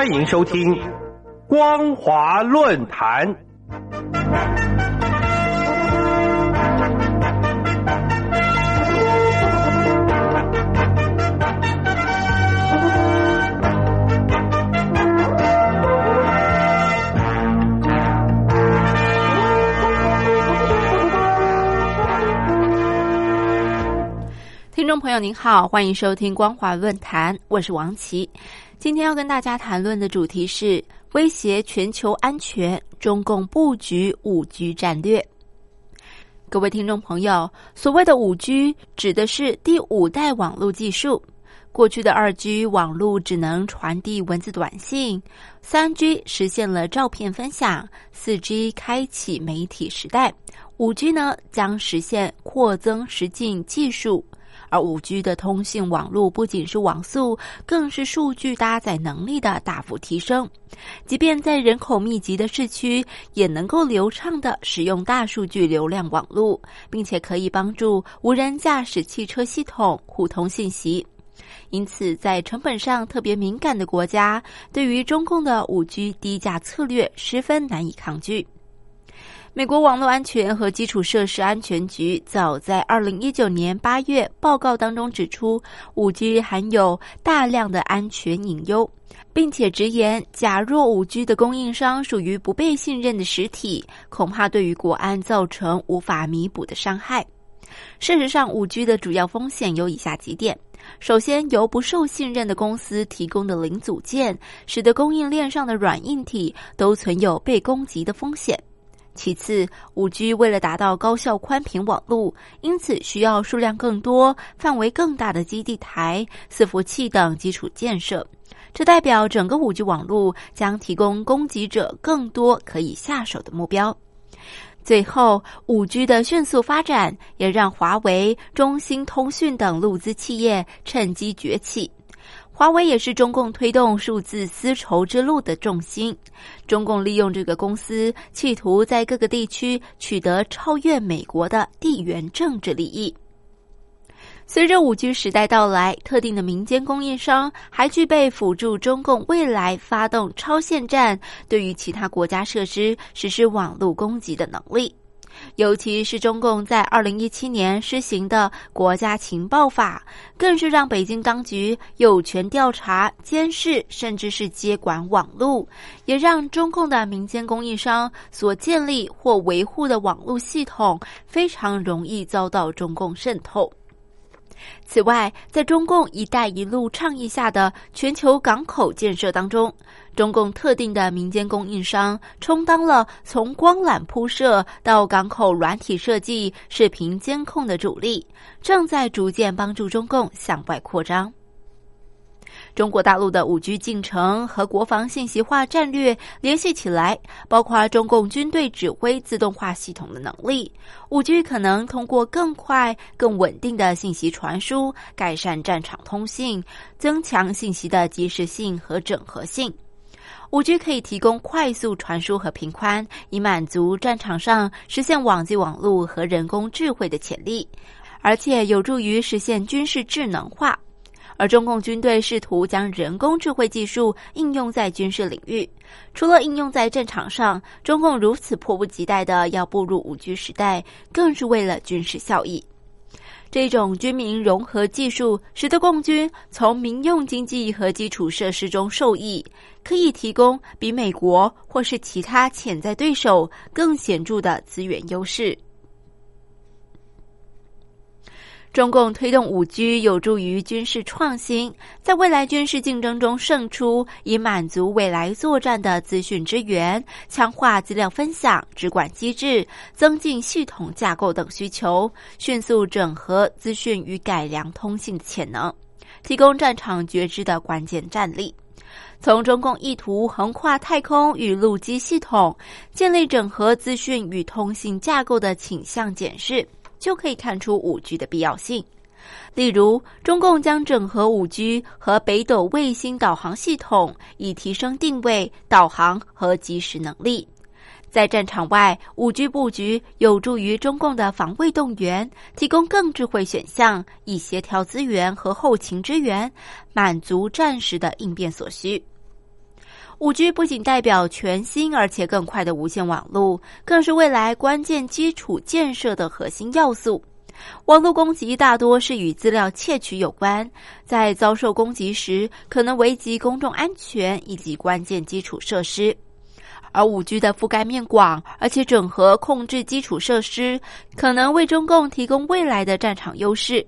欢迎收听光华论坛。听众朋友您好，欢迎收听光华论坛，我是王琦。今天要跟大家谈论的主题是威胁全球安全，中共布局五 G 战略。各位听众朋友，所谓的五 G 指的是第五代网络技术。过去的二 G 网络只能传递文字短信，三 G 实现了照片分享，四 G 开启媒体时代，五 G 呢将实现扩增实境技术。而五 G 的通信网络不仅是网速，更是数据搭载能力的大幅提升。即便在人口密集的市区，也能够流畅的使用大数据流量网络，并且可以帮助无人驾驶汽车系统互通信息。因此，在成本上特别敏感的国家，对于中共的五 G 低价策略十分难以抗拒。美国网络安全和基础设施安全局早在二零一九年八月报告当中指出，五 G 含有大量的安全隐忧，并且直言，假若五 G 的供应商属于不被信任的实体，恐怕对于国安造成无法弥补的伤害。事实上，五 G 的主要风险有以下几点：首先，由不受信任的公司提供的零组件，使得供应链上的软硬体都存有被攻击的风险。其次，五 G 为了达到高效宽频网络，因此需要数量更多、范围更大的基地台、伺服器等基础建设。这代表整个五 G 网络将提供攻击者更多可以下手的目标。最后，五 G 的迅速发展也让华为、中兴通讯等陆资企业趁机崛起。华为也是中共推动数字丝绸之路的重心。中共利用这个公司，企图在各个地区取得超越美国的地缘政治利益。随着五 G 时代到来，特定的民间供应商还具备辅助中共未来发动超限战，对于其他国家设施实施网络攻击的能力。尤其是中共在二零一七年施行的国家情报法，更是让北京当局有权调查、监视，甚至是接管网络，也让中共的民间供应商所建立或维护的网络系统非常容易遭到中共渗透。此外，在中共“一带一路”倡议下的全球港口建设当中，中共特定的民间供应商充当了从光缆铺设到港口软体设计、视频监控的主力，正在逐渐帮助中共向外扩张。中国大陆的五 G 进程和国防信息化战略联系起来，包括中共军队指挥自动化系统的能力。五 G 可能通过更快、更稳定的信息传输，改善战场通信，增强信息的及时性和整合性。五 G 可以提供快速传输和频宽，以满足战场上实现网际网络和人工智慧的潜力，而且有助于实现军事智能化。而中共军队试图将人工智慧技术应用在军事领域，除了应用在战场上，中共如此迫不及待的要步入五 G 时代，更是为了军事效益。这种军民融合技术，使得共军从民用经济和基础设施中受益，可以提供比美国或是其他潜在对手更显著的资源优势。中共推动五 G 有助于军事创新，在未来军事竞争中胜出，以满足未来作战的资讯支援、强化资料分享、直管机制、增进系统架构等需求，迅速整合资讯与改良通信潜能，提供战场觉知的关键战力。从中共意图横跨太空与陆基系统，建立整合资讯与通信架构的倾向检视。就可以看出五 G 的必要性。例如，中共将整合五 G 和北斗卫星导航系统，以提升定位、导航和即时能力。在战场外，五 G 布局有助于中共的防卫动员，提供更智慧选项，以协调资源和后勤支援，满足战时的应变所需。五 G 不仅代表全新而且更快的无线网络，更是未来关键基础建设的核心要素。网络攻击大多是与资料窃取有关，在遭受攻击时，可能危及公众安全以及关键基础设施。而五 G 的覆盖面广，而且整合控制基础设施，可能为中共提供未来的战场优势。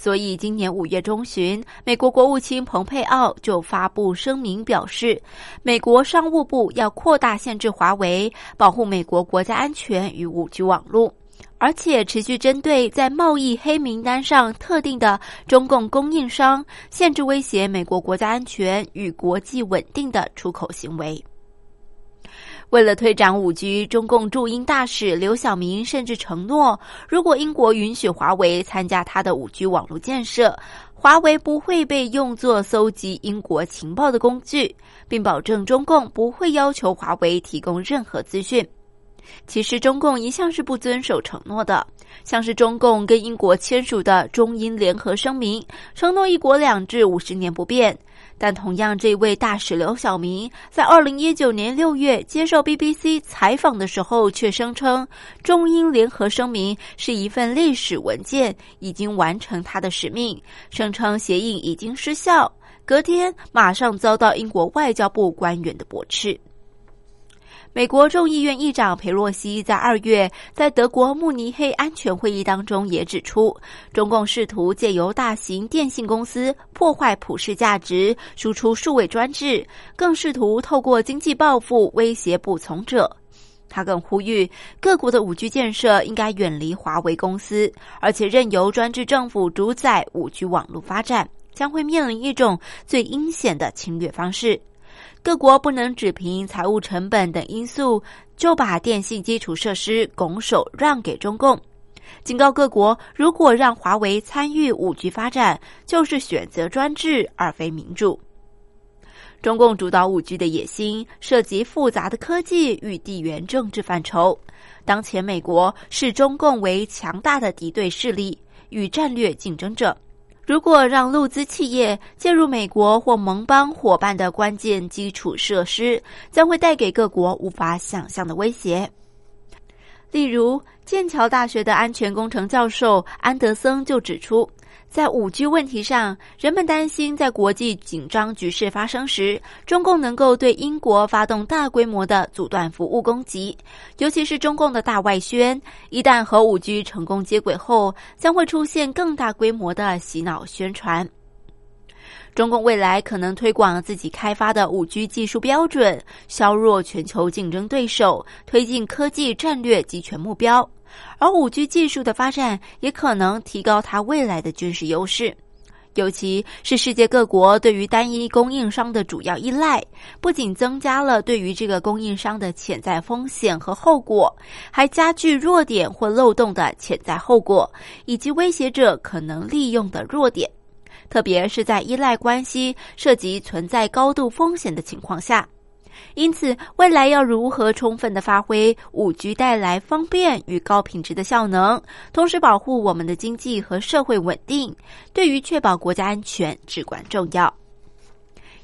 所以，今年五月中旬，美国国务卿蓬佩奥就发布声明表示，美国商务部要扩大限制华为，保护美国国家安全与五 G 网络，而且持续针对在贸易黑名单上特定的中共供应商，限制威胁美国国家安全与国际稳定的出口行为。为了推展五 G，中共驻英大使刘晓明甚至承诺，如果英国允许华为参加他的五 G 网络建设，华为不会被用作搜集英国情报的工具，并保证中共不会要求华为提供任何资讯。其实，中共一向是不遵守承诺的，像是中共跟英国签署的中英联合声明，承诺一国两制五十年不变。但同样，这位大使刘晓明在二零一九年六月接受 BBC 采访的时候，却声称中英联合声明是一份历史文件，已经完成他的使命，声称协议已经失效。隔天，马上遭到英国外交部官员的驳斥。美国众议院议长佩洛西在二月在德国慕尼黑安全会议当中也指出，中共试图借由大型电信公司破坏普世价值，输出数位专制，更试图透过经济报复威胁不从者。他更呼吁各国的五 G 建设应该远离华为公司，而且任由专制政府主宰五 G 网络发展，将会面临一种最阴险的侵略方式。各国不能只凭财务成本等因素就把电信基础设施拱手让给中共，警告各国，如果让华为参与五 G 发展，就是选择专制而非民主。中共主导五 G 的野心涉及复杂的科技与地缘政治范畴。当前，美国视中共为强大的敌对势力与战略竞争者。如果让陆资企业介入美国或盟邦伙伴的关键基础设施，将会带给各国无法想象的威胁。例如，剑桥大学的安全工程教授安德森就指出。在五 G 问题上，人们担心在国际紧张局势发生时，中共能够对英国发动大规模的阻断服务攻击，尤其是中共的大外宣，一旦和五 G 成功接轨后，将会出现更大规模的洗脑宣传。中共未来可能推广自己开发的五 G 技术标准，削弱全球竞争对手，推进科技战略集权目标。而五 G 技术的发展也可能提高它未来的军事优势，尤其是世界各国对于单一供应商的主要依赖，不仅增加了对于这个供应商的潜在风险和后果，还加剧弱点或漏洞的潜在后果，以及威胁者可能利用的弱点，特别是在依赖关系涉及存在高度风险的情况下。因此，未来要如何充分的发挥五 G 带来方便与高品质的效能，同时保护我们的经济和社会稳定，对于确保国家安全至关重要。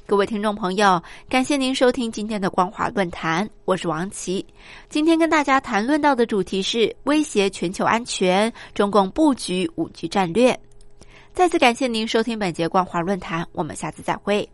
各位听众朋友，感谢您收听今天的光华论坛，我是王琦。今天跟大家谈论到的主题是威胁全球安全，中共布局五 G 战略。再次感谢您收听本节光华论坛，我们下次再会。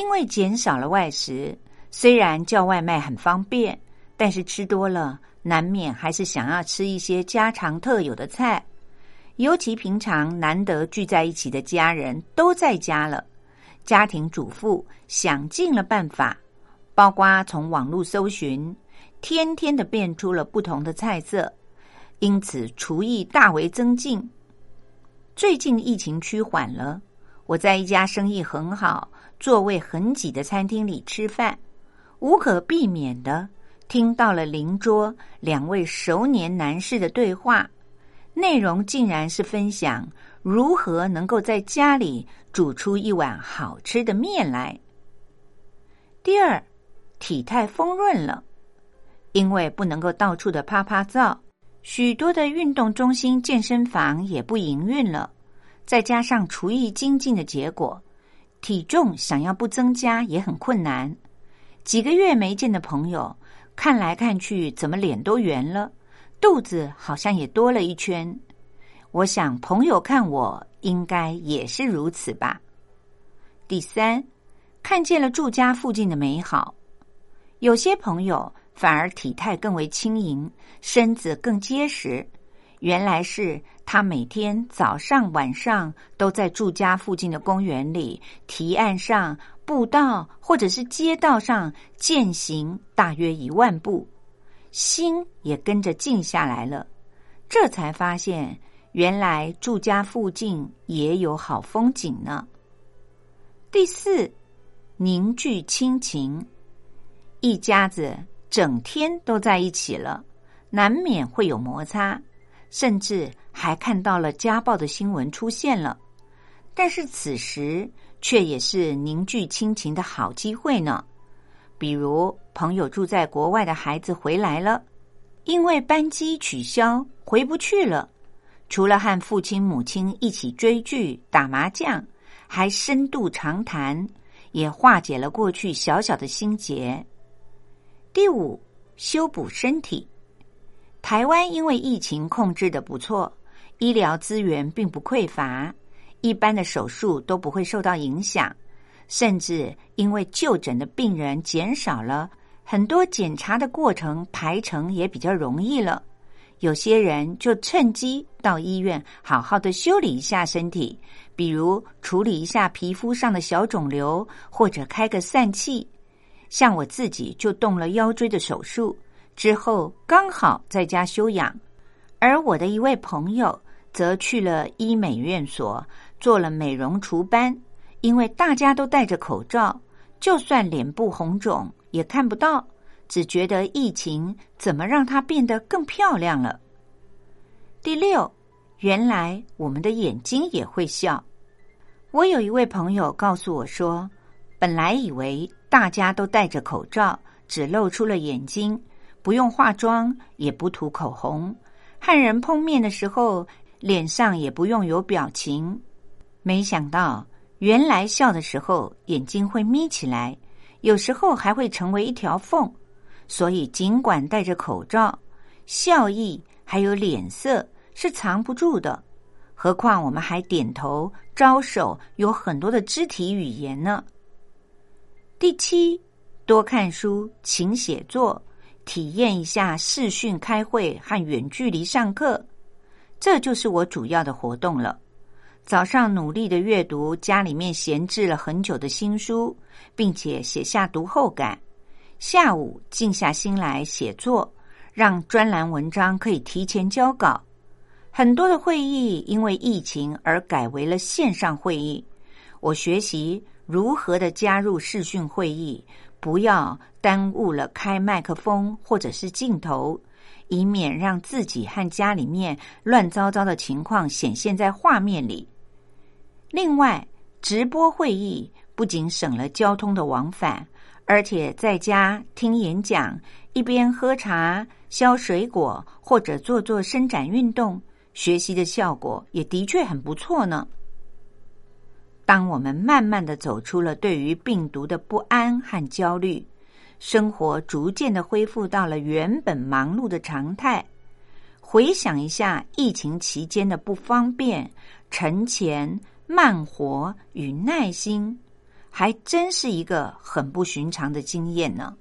因为减少了外食，虽然叫外卖很方便，但是吃多了难免还是想要吃一些家常特有的菜。尤其平常难得聚在一起的家人都在家了，家庭主妇想尽了办法，包括从网络搜寻，天天的变出了不同的菜色，因此厨艺大为增进。最近疫情趋缓了，我在一家生意很好、座位很挤的餐厅里吃饭，无可避免的听到了邻桌两位熟年男士的对话。内容竟然是分享如何能够在家里煮出一碗好吃的面来。第二，体态丰润了，因为不能够到处的啪啪照，许多的运动中心、健身房也不营运了。再加上厨艺精进的结果，体重想要不增加也很困难。几个月没见的朋友，看来看去，怎么脸都圆了？肚子好像也多了一圈，我想朋友看我应该也是如此吧。第三，看见了住家附近的美好，有些朋友反而体态更为轻盈，身子更结实。原来是他每天早上晚上都在住家附近的公园里、堤岸上、步道或者是街道上践行大约一万步。心也跟着静下来了，这才发现原来住家附近也有好风景呢。第四，凝聚亲情，一家子整天都在一起了，难免会有摩擦，甚至还看到了家暴的新闻出现了。但是此时却也是凝聚亲情的好机会呢。比如，朋友住在国外的孩子回来了，因为班机取消回不去了。除了和父亲母亲一起追剧、打麻将，还深度长谈，也化解了过去小小的心结。第五，修补身体。台湾因为疫情控制的不错，医疗资源并不匮乏，一般的手术都不会受到影响。甚至因为就诊的病人减少了，很多检查的过程排程也比较容易了。有些人就趁机到医院好好的修理一下身体，比如处理一下皮肤上的小肿瘤，或者开个疝气。像我自己就动了腰椎的手术，之后刚好在家休养。而我的一位朋友则去了医美院所做了美容除斑。因为大家都戴着口罩，就算脸部红肿也看不到，只觉得疫情怎么让她变得更漂亮了。第六，原来我们的眼睛也会笑。我有一位朋友告诉我说，本来以为大家都戴着口罩，只露出了眼睛，不用化妆，也不涂口红，和人碰面的时候脸上也不用有表情，没想到。原来笑的时候眼睛会眯起来，有时候还会成为一条缝，所以尽管戴着口罩，笑意还有脸色是藏不住的。何况我们还点头、招手，有很多的肢体语言呢。第七，多看书、勤写作，体验一下视讯开会和远距离上课，这就是我主要的活动了。早上努力的阅读家里面闲置了很久的新书，并且写下读后感。下午静下心来写作，让专栏文章可以提前交稿。很多的会议因为疫情而改为了线上会议。我学习如何的加入视讯会议，不要耽误了开麦克风或者是镜头，以免让自己和家里面乱糟糟的情况显现在画面里。另外，直播会议不仅省了交通的往返，而且在家听演讲，一边喝茶、削水果或者做做伸展运动，学习的效果也的确很不错呢。当我们慢慢的走出了对于病毒的不安和焦虑，生活逐渐的恢复到了原本忙碌的常态，回想一下疫情期间的不方便、沉潜。慢活与耐心，还真是一个很不寻常的经验呢。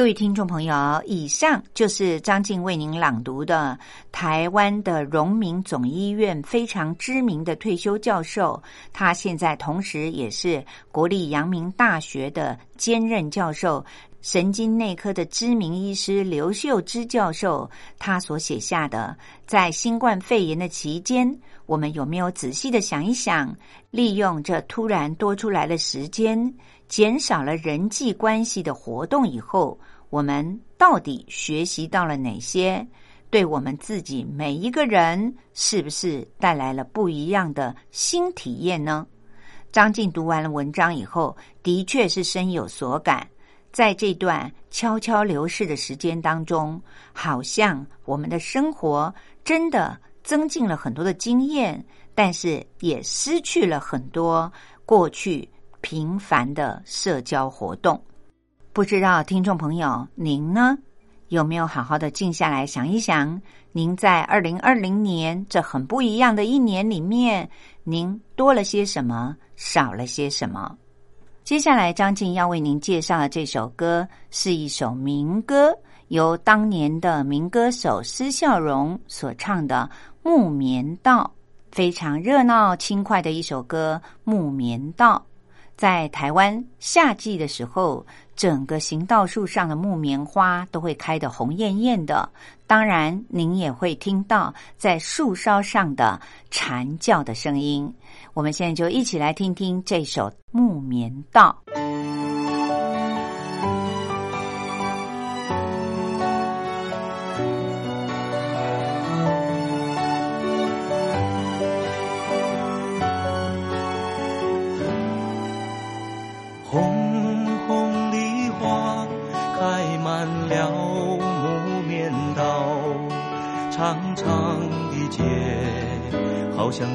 各位听众朋友，以上就是张静为您朗读的台湾的荣民总医院非常知名的退休教授，他现在同时也是国立阳明大学的兼任教授，神经内科的知名医师刘秀芝教授，他所写下的，在新冠肺炎的期间，我们有没有仔细的想一想，利用这突然多出来的时间？减少了人际关系的活动以后，我们到底学习到了哪些？对我们自己每一个人，是不是带来了不一样的新体验呢？张静读完了文章以后，的确是深有所感。在这段悄悄流逝的时间当中，好像我们的生活真的增进了很多的经验，但是也失去了很多过去。频繁的社交活动，不知道听众朋友您呢有没有好好的静下来想一想？您在二零二零年这很不一样的一年里面，您多了些什么，少了些什么？接下来张静要为您介绍的这首歌是一首民歌，由当年的民歌手施孝荣所唱的《木棉道》，非常热闹轻快的一首歌《木棉道》。在台湾夏季的时候，整个行道树上的木棉花都会开得红艳艳的。当然，您也会听到在树梢上的蝉叫的声音。我们现在就一起来听听这首《木棉道》。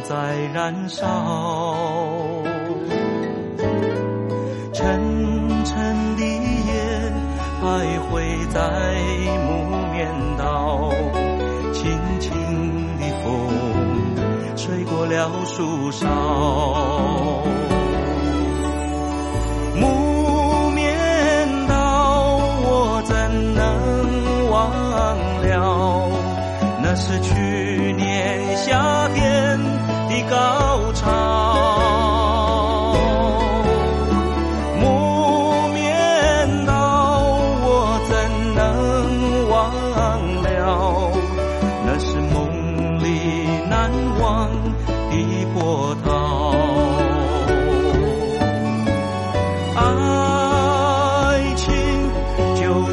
在燃烧，沉沉的夜徘徊在木棉道，轻轻的风吹过了树梢。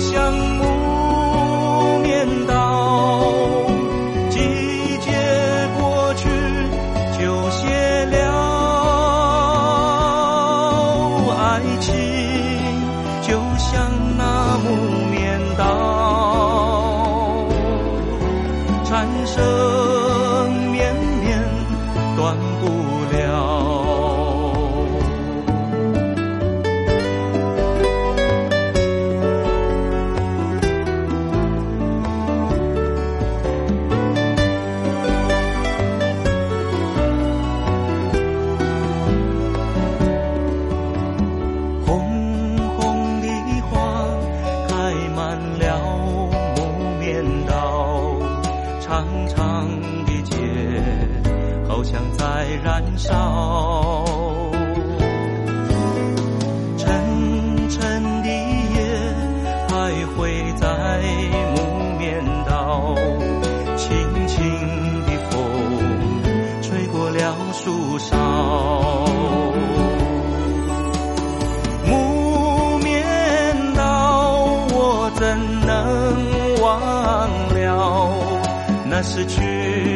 相梦怎能忘了那是去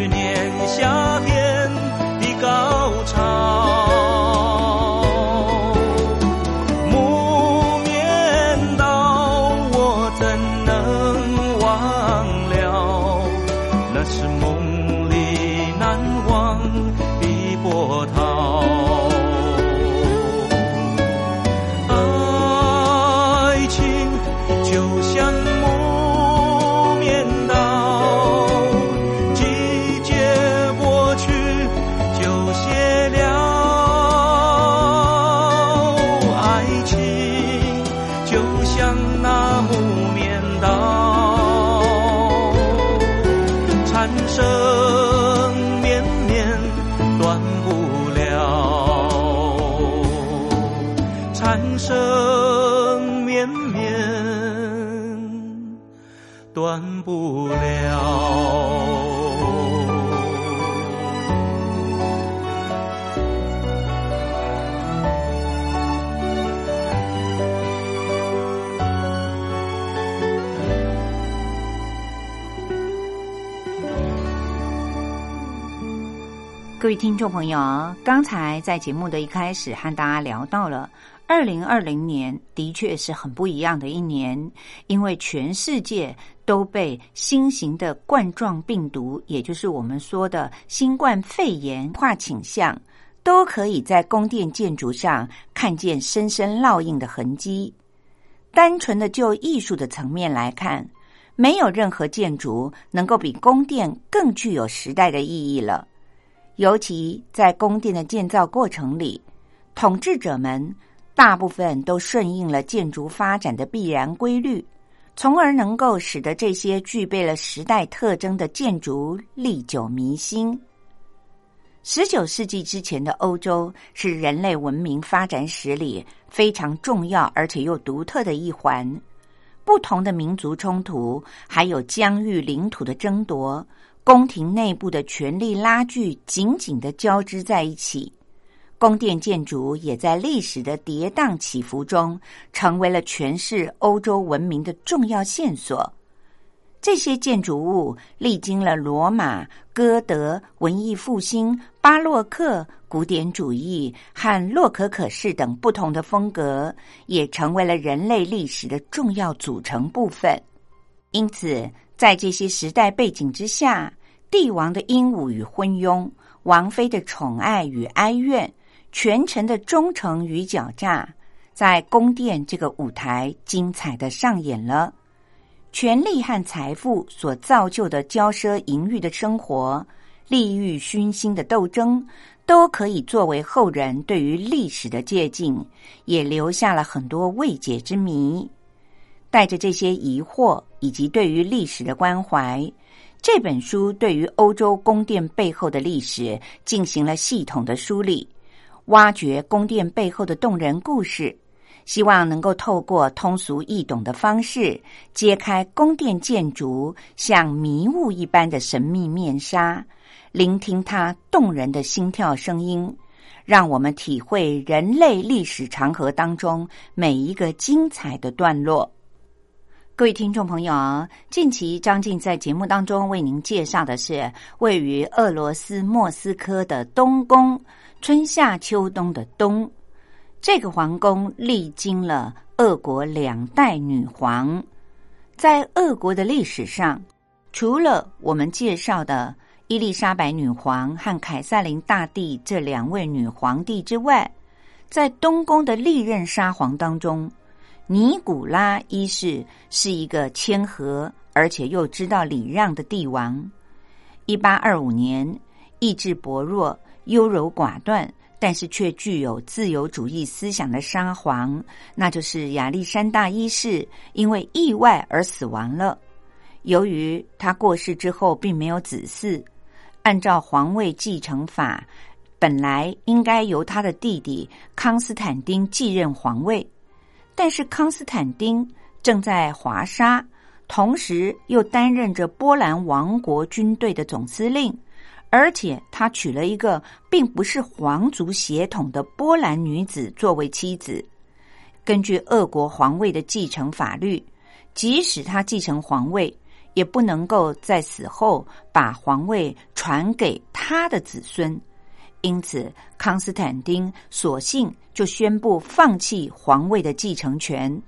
年夏天各位听众朋友，刚才在节目的一开始和大家聊到了，二零二零年的确是很不一样的一年，因为全世界都被新型的冠状病毒，也就是我们说的新冠肺炎化倾向，都可以在宫殿建筑上看见深深烙印的痕迹。单纯的就艺术的层面来看，没有任何建筑能够比宫殿更具有时代的意义了。尤其在宫殿的建造过程里，统治者们大部分都顺应了建筑发展的必然规律，从而能够使得这些具备了时代特征的建筑历久弥新。十九世纪之前的欧洲是人类文明发展史里非常重要而且又独特的一环，不同的民族冲突，还有疆域领土的争夺。宫廷内部的权力拉锯紧紧的交织在一起，宫殿建筑也在历史的跌宕起伏中，成为了诠释欧洲文明的重要线索。这些建筑物历经了罗马、歌德、文艺复兴、巴洛克、古典主义和洛可可式等不同的风格，也成为了人类历史的重要组成部分。因此，在这些时代背景之下，帝王的英武与昏庸，王妃的宠爱与哀怨，权臣的忠诚与狡诈，在宫殿这个舞台精彩的上演了。权力和财富所造就的骄奢淫欲的生活，利欲熏心的斗争，都可以作为后人对于历史的借鉴，也留下了很多未解之谜。带着这些疑惑以及对于历史的关怀，这本书对于欧洲宫殿背后的历史进行了系统的梳理，挖掘宫殿背后的动人故事，希望能够透过通俗易懂的方式，揭开宫殿建筑像迷雾一般的神秘面纱，聆听它动人的心跳声音，让我们体会人类历史长河当中每一个精彩的段落。各位听众朋友，近期张静在节目当中为您介绍的是位于俄罗斯莫斯科的东宫，春夏秋冬的冬。这个皇宫历经了俄国两代女皇，在俄国的历史上，除了我们介绍的伊丽莎白女皇和凯瑟琳大帝这两位女皇帝之外，在东宫的历任沙皇当中。尼古拉一世是一个谦和而且又知道礼让的帝王。一八二五年，意志薄弱、优柔寡断，但是却具有自由主义思想的沙皇，那就是亚历山大一世，因为意外而死亡了。由于他过世之后并没有子嗣，按照皇位继承法，本来应该由他的弟弟康斯坦丁继任皇位。但是康斯坦丁正在华沙，同时又担任着波兰王国军队的总司令，而且他娶了一个并不是皇族血统的波兰女子作为妻子。根据俄国皇位的继承法律，即使他继承皇位，也不能够在死后把皇位传给他的子孙。因此，康斯坦丁索性就宣布放弃皇位的继承权。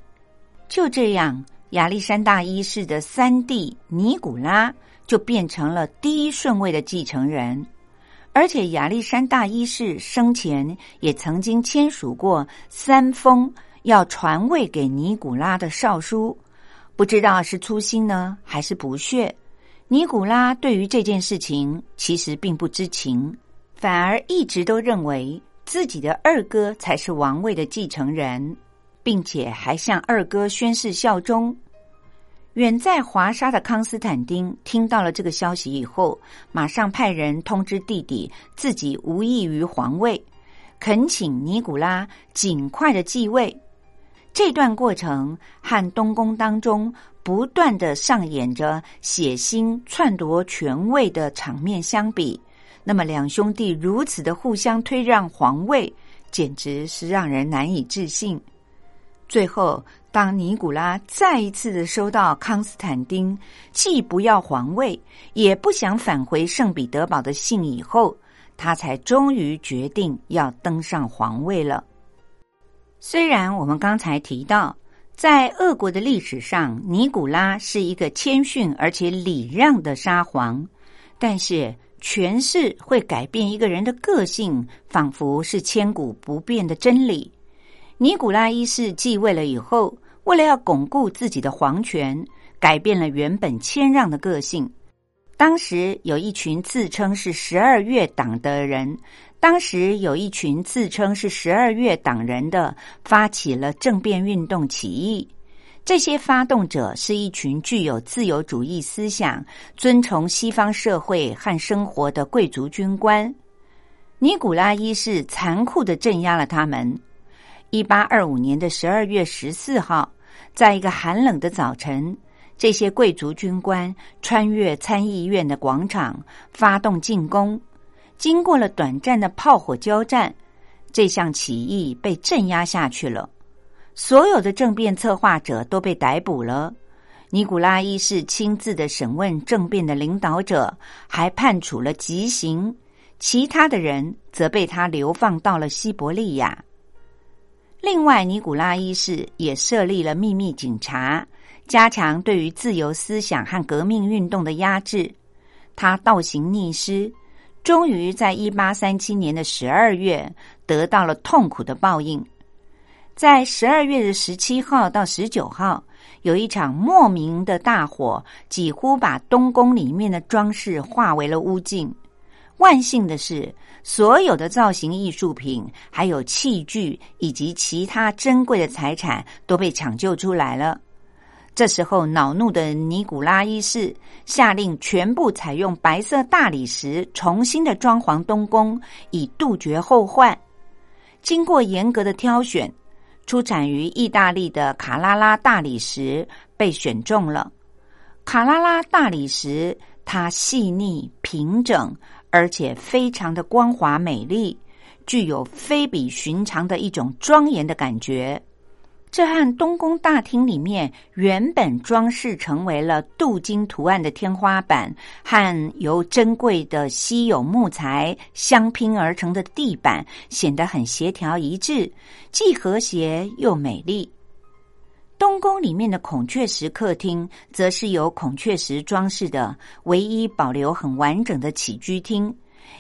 就这样，亚历山大一世的三弟尼古拉就变成了第一顺位的继承人。而且，亚历山大一世生前也曾经签署过三封要传位给尼古拉的诏书。不知道是粗心呢，还是不屑？尼古拉对于这件事情其实并不知情。反而一直都认为自己的二哥才是王位的继承人，并且还向二哥宣誓效忠。远在华沙的康斯坦丁听到了这个消息以后，马上派人通知弟弟自己无异于皇位，恳请尼古拉尽快的继位。这段过程和东宫当中不断的上演着血腥篡夺权位的场面相比，那么两兄弟如此的互相推让皇位，简直是让人难以置信。最后，当尼古拉再一次的收到康斯坦丁既不要皇位，也不想返回圣彼得堡的信以后，他才终于决定要登上皇位了。虽然我们刚才提到，在俄国的历史上，尼古拉是一个谦逊而且礼让的沙皇，但是权势会改变一个人的个性，仿佛是千古不变的真理。尼古拉一世继位了以后，为了要巩固自己的皇权，改变了原本谦让的个性。当时有一群自称是十二月党的人，当时有一群自称是十二月党人的，发起了政变运动起义。这些发动者是一群具有自由主义思想、遵从西方社会和生活的贵族军官。尼古拉一世残酷的镇压了他们。一八二五年的十二月十四号，在一个寒冷的早晨，这些贵族军官穿越参议院的广场，发动进攻。经过了短暂的炮火交战，这项起义被镇压下去了。所有的政变策划者都被逮捕了。尼古拉一世亲自的审问政变的领导者，还判处了极刑。其他的人则被他流放到了西伯利亚。另外，尼古拉一世也设立了秘密警察，加强对于自由思想和革命运动的压制。他倒行逆施，终于在一八三七年的十二月得到了痛苦的报应。在十二月的十七号到十九号，有一场莫名的大火，几乎把东宫里面的装饰化为了乌尽。万幸的是。所有的造型艺术品、还有器具以及其他珍贵的财产都被抢救出来了。这时候，恼怒的尼古拉一世下令全部采用白色大理石重新的装潢东宫，以杜绝后患。经过严格的挑选，出产于意大利的卡拉拉大理石被选中了。卡拉拉大理石，它细腻平整。而且非常的光滑美丽，具有非比寻常的一种庄严的感觉。这和东宫大厅里面原本装饰成为了镀金图案的天花板，和由珍贵的稀有木材相拼而成的地板，显得很协调一致，既和谐又美丽。东宫里面的孔雀石客厅，则是由孔雀石装饰的唯一保留很完整的起居厅，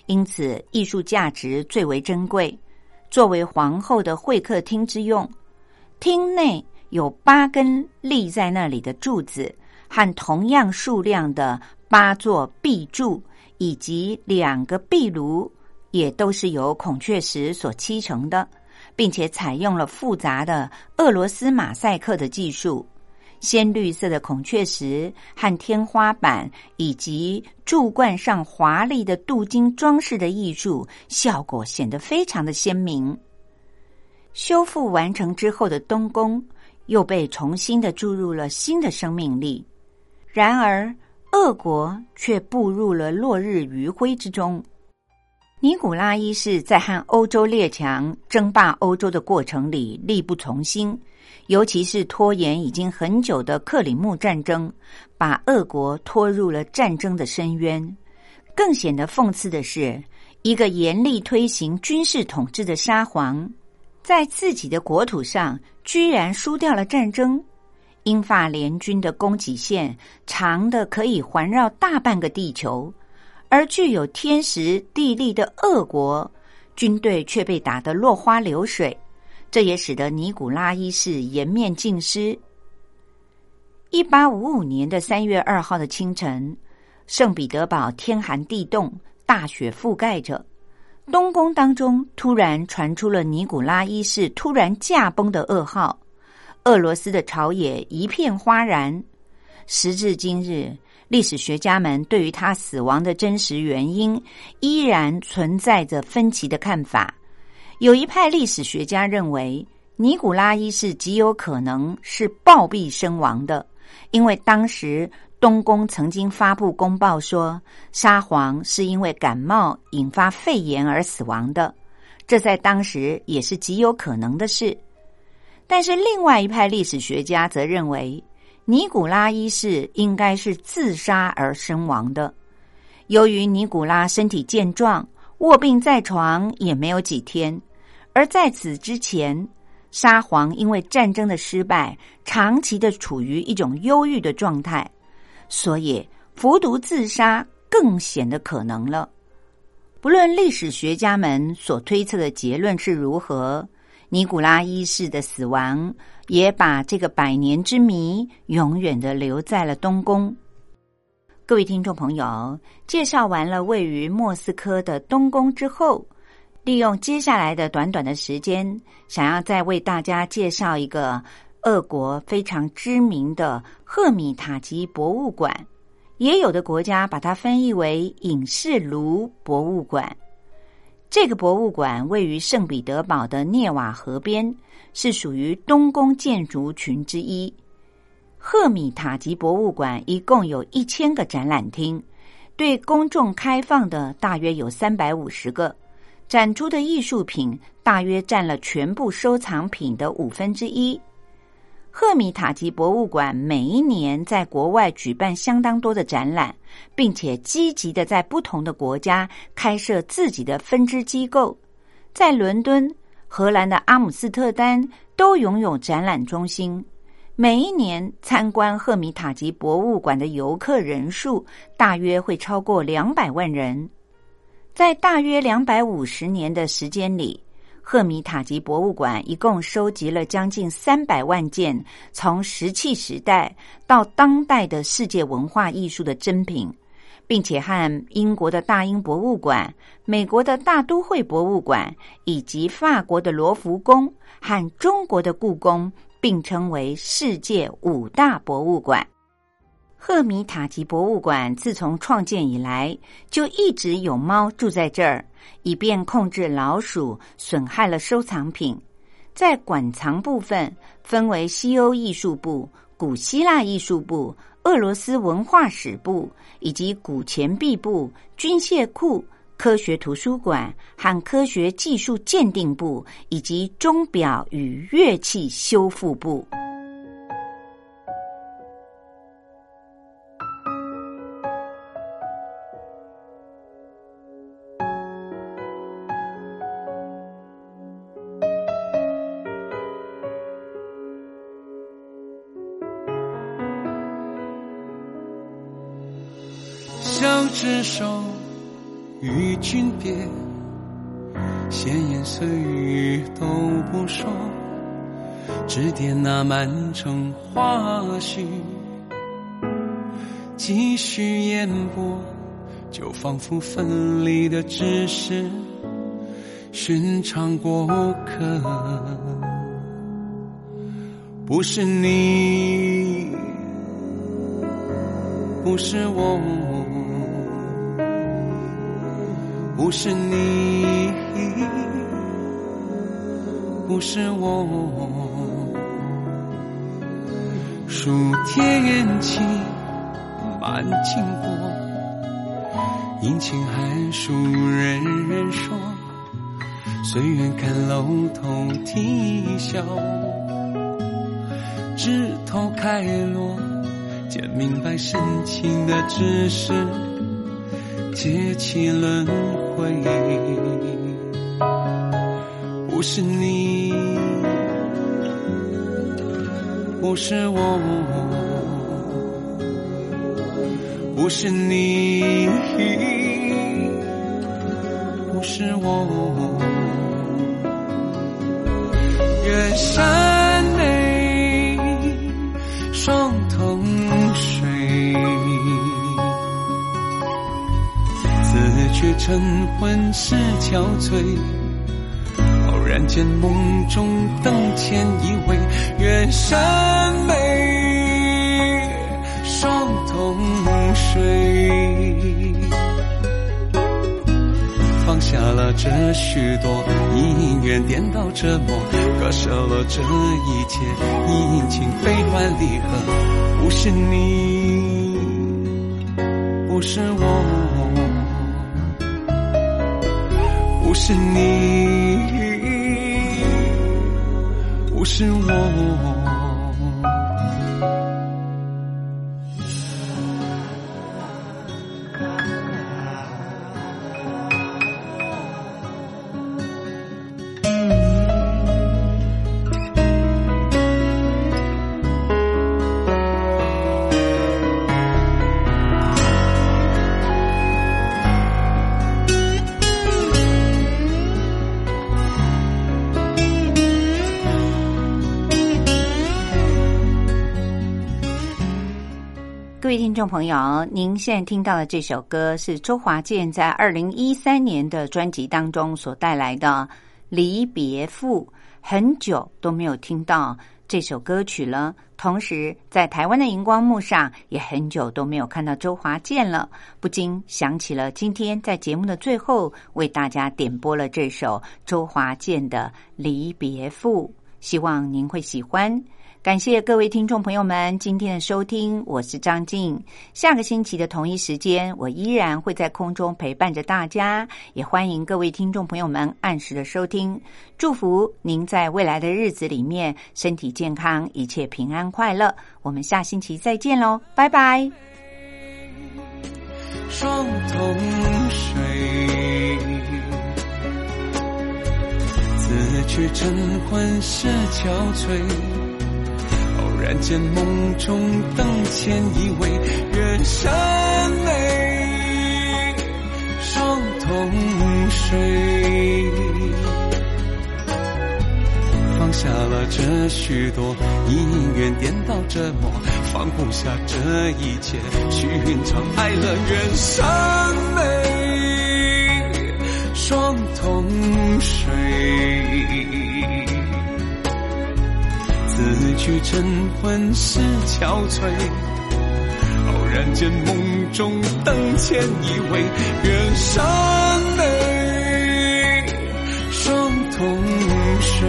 因此艺术价值最为珍贵，作为皇后的会客厅之用。厅内有八根立在那里的柱子，和同样数量的八座壁柱，以及两个壁炉，也都是由孔雀石所砌成的。并且采用了复杂的俄罗斯马赛克的技术，鲜绿色的孔雀石和天花板以及柱冠上华丽的镀金装饰的艺术效果显得非常的鲜明。修复完成之后的东宫又被重新的注入了新的生命力，然而俄国却步入了落日余晖之中。尼古拉一世在和欧洲列强争霸欧洲的过程里力不从心，尤其是拖延已经很久的克里木战争，把俄国拖入了战争的深渊。更显得讽刺的是，一个严厉推行军事统治的沙皇，在自己的国土上居然输掉了战争。英法联军的供给线长的可以环绕大半个地球。而具有天时地利的俄国军队却被打得落花流水，这也使得尼古拉一世颜面尽失。一八五五年的三月二号的清晨，圣彼得堡天寒地冻，大雪覆盖着，东宫当中突然传出了尼古拉一世突然驾崩的噩耗，俄罗斯的朝野一片哗然。时至今日。历史学家们对于他死亡的真实原因依然存在着分歧的看法。有一派历史学家认为，尼古拉一世极有可能是暴毙身亡的，因为当时东宫曾经发布公报说，沙皇是因为感冒引发肺炎而死亡的，这在当时也是极有可能的事。但是，另外一派历史学家则认为，尼古拉一世应该是自杀而身亡的。由于尼古拉身体健壮，卧病在床也没有几天，而在此之前，沙皇因为战争的失败，长期的处于一种忧郁的状态，所以服毒自杀更显得可能了。不论历史学家们所推测的结论是如何。尼古拉一世的死亡，也把这个百年之谜永远的留在了东宫。各位听众朋友，介绍完了位于莫斯科的东宫之后，利用接下来的短短的时间，想要再为大家介绍一个俄国非常知名的赫米塔吉博物馆，也有的国家把它翻译为影视卢博物馆。这个博物馆位于圣彼得堡的涅瓦河边，是属于东宫建筑群之一。赫米塔吉博物馆一共有一千个展览厅，对公众开放的大约有三百五十个，展出的艺术品大约占了全部收藏品的五分之一。赫米塔吉博物馆每一年在国外举办相当多的展览，并且积极的在不同的国家开设自己的分支机构。在伦敦、荷兰的阿姆斯特丹都拥有展览中心。每一年参观赫米塔吉博物馆的游客人数大约会超过两百万人。在大约两百五十年的时间里。赫米塔吉博物馆一共收集了将近三百万件从石器时代到当代的世界文化艺术的珍品，并且和英国的大英博物馆、美国的大都会博物馆以及法国的罗浮宫和中国的故宫并称为世界五大博物馆。赫米塔吉博物馆自从创建以来，就一直有猫住在这儿，以便控制老鼠损害了收藏品。在馆藏部分，分为西欧艺术部、古希腊艺术部、俄罗斯文化史部以及古钱币部、军械库、科学图书馆和科学技术鉴定部，以及钟表与乐器修复部。执手与君别，闲言碎语都不说，只点那满城花絮，继续烟波，就仿佛分离的只是寻常过客，不是你，不是我。不是你，不是我。数天晴，满经过，阴晴寒暑，人人说。随缘看楼头啼笑，枝头开落，见明白深情的只是劫起轮回忆，不是你，不是我，不是你，不是我，远山。晨昏是憔悴，偶然间梦中灯前一位，远山眉，双瞳睡。放下了这许多，因缘颠倒折磨，割舍了这一切，阴晴悲欢离合，不是你，不是我，不是你，不是我。众朋友，您现在听到的这首歌是周华健在二零一三年的专辑当中所带来的《离别赋》，很久都没有听到这首歌曲了。同时，在台湾的荧光幕上，也很久都没有看到周华健了，不禁想起了今天在节目的最后为大家点播了这首周华健的《离别赋》，希望您会喜欢。感谢各位听众朋友们今天的收听，我是张静。下个星期的同一时间，我依然会在空中陪伴着大家，也欢迎各位听众朋友们按时的收听。祝福您在未来的日子里面身体健康，一切平安快乐。我们下星期再见喽，拜拜。双同水，此去晨昏是憔悴。看见梦中灯前依偎，月山内双瞳睡。放下了这许多因缘颠倒折磨，放不下这一切，去寻常爱乐远山内双瞳睡。此去晨昏是憔悴，偶然间梦中灯前依偎，远山泪双瞳睡。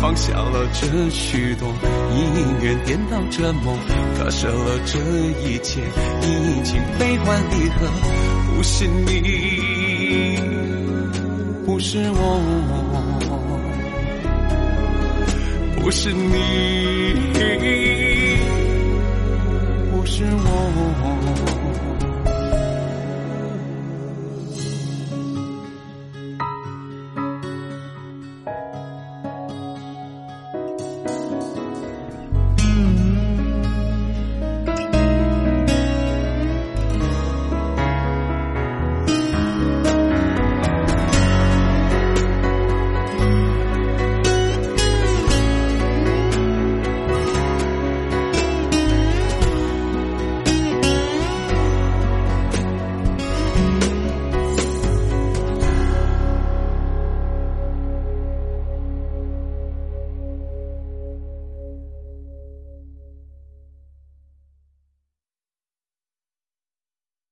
放下了这许多因缘颠倒折磨，割舍了这一切，已经悲欢离合，不是你，不是我。不是你，不是我。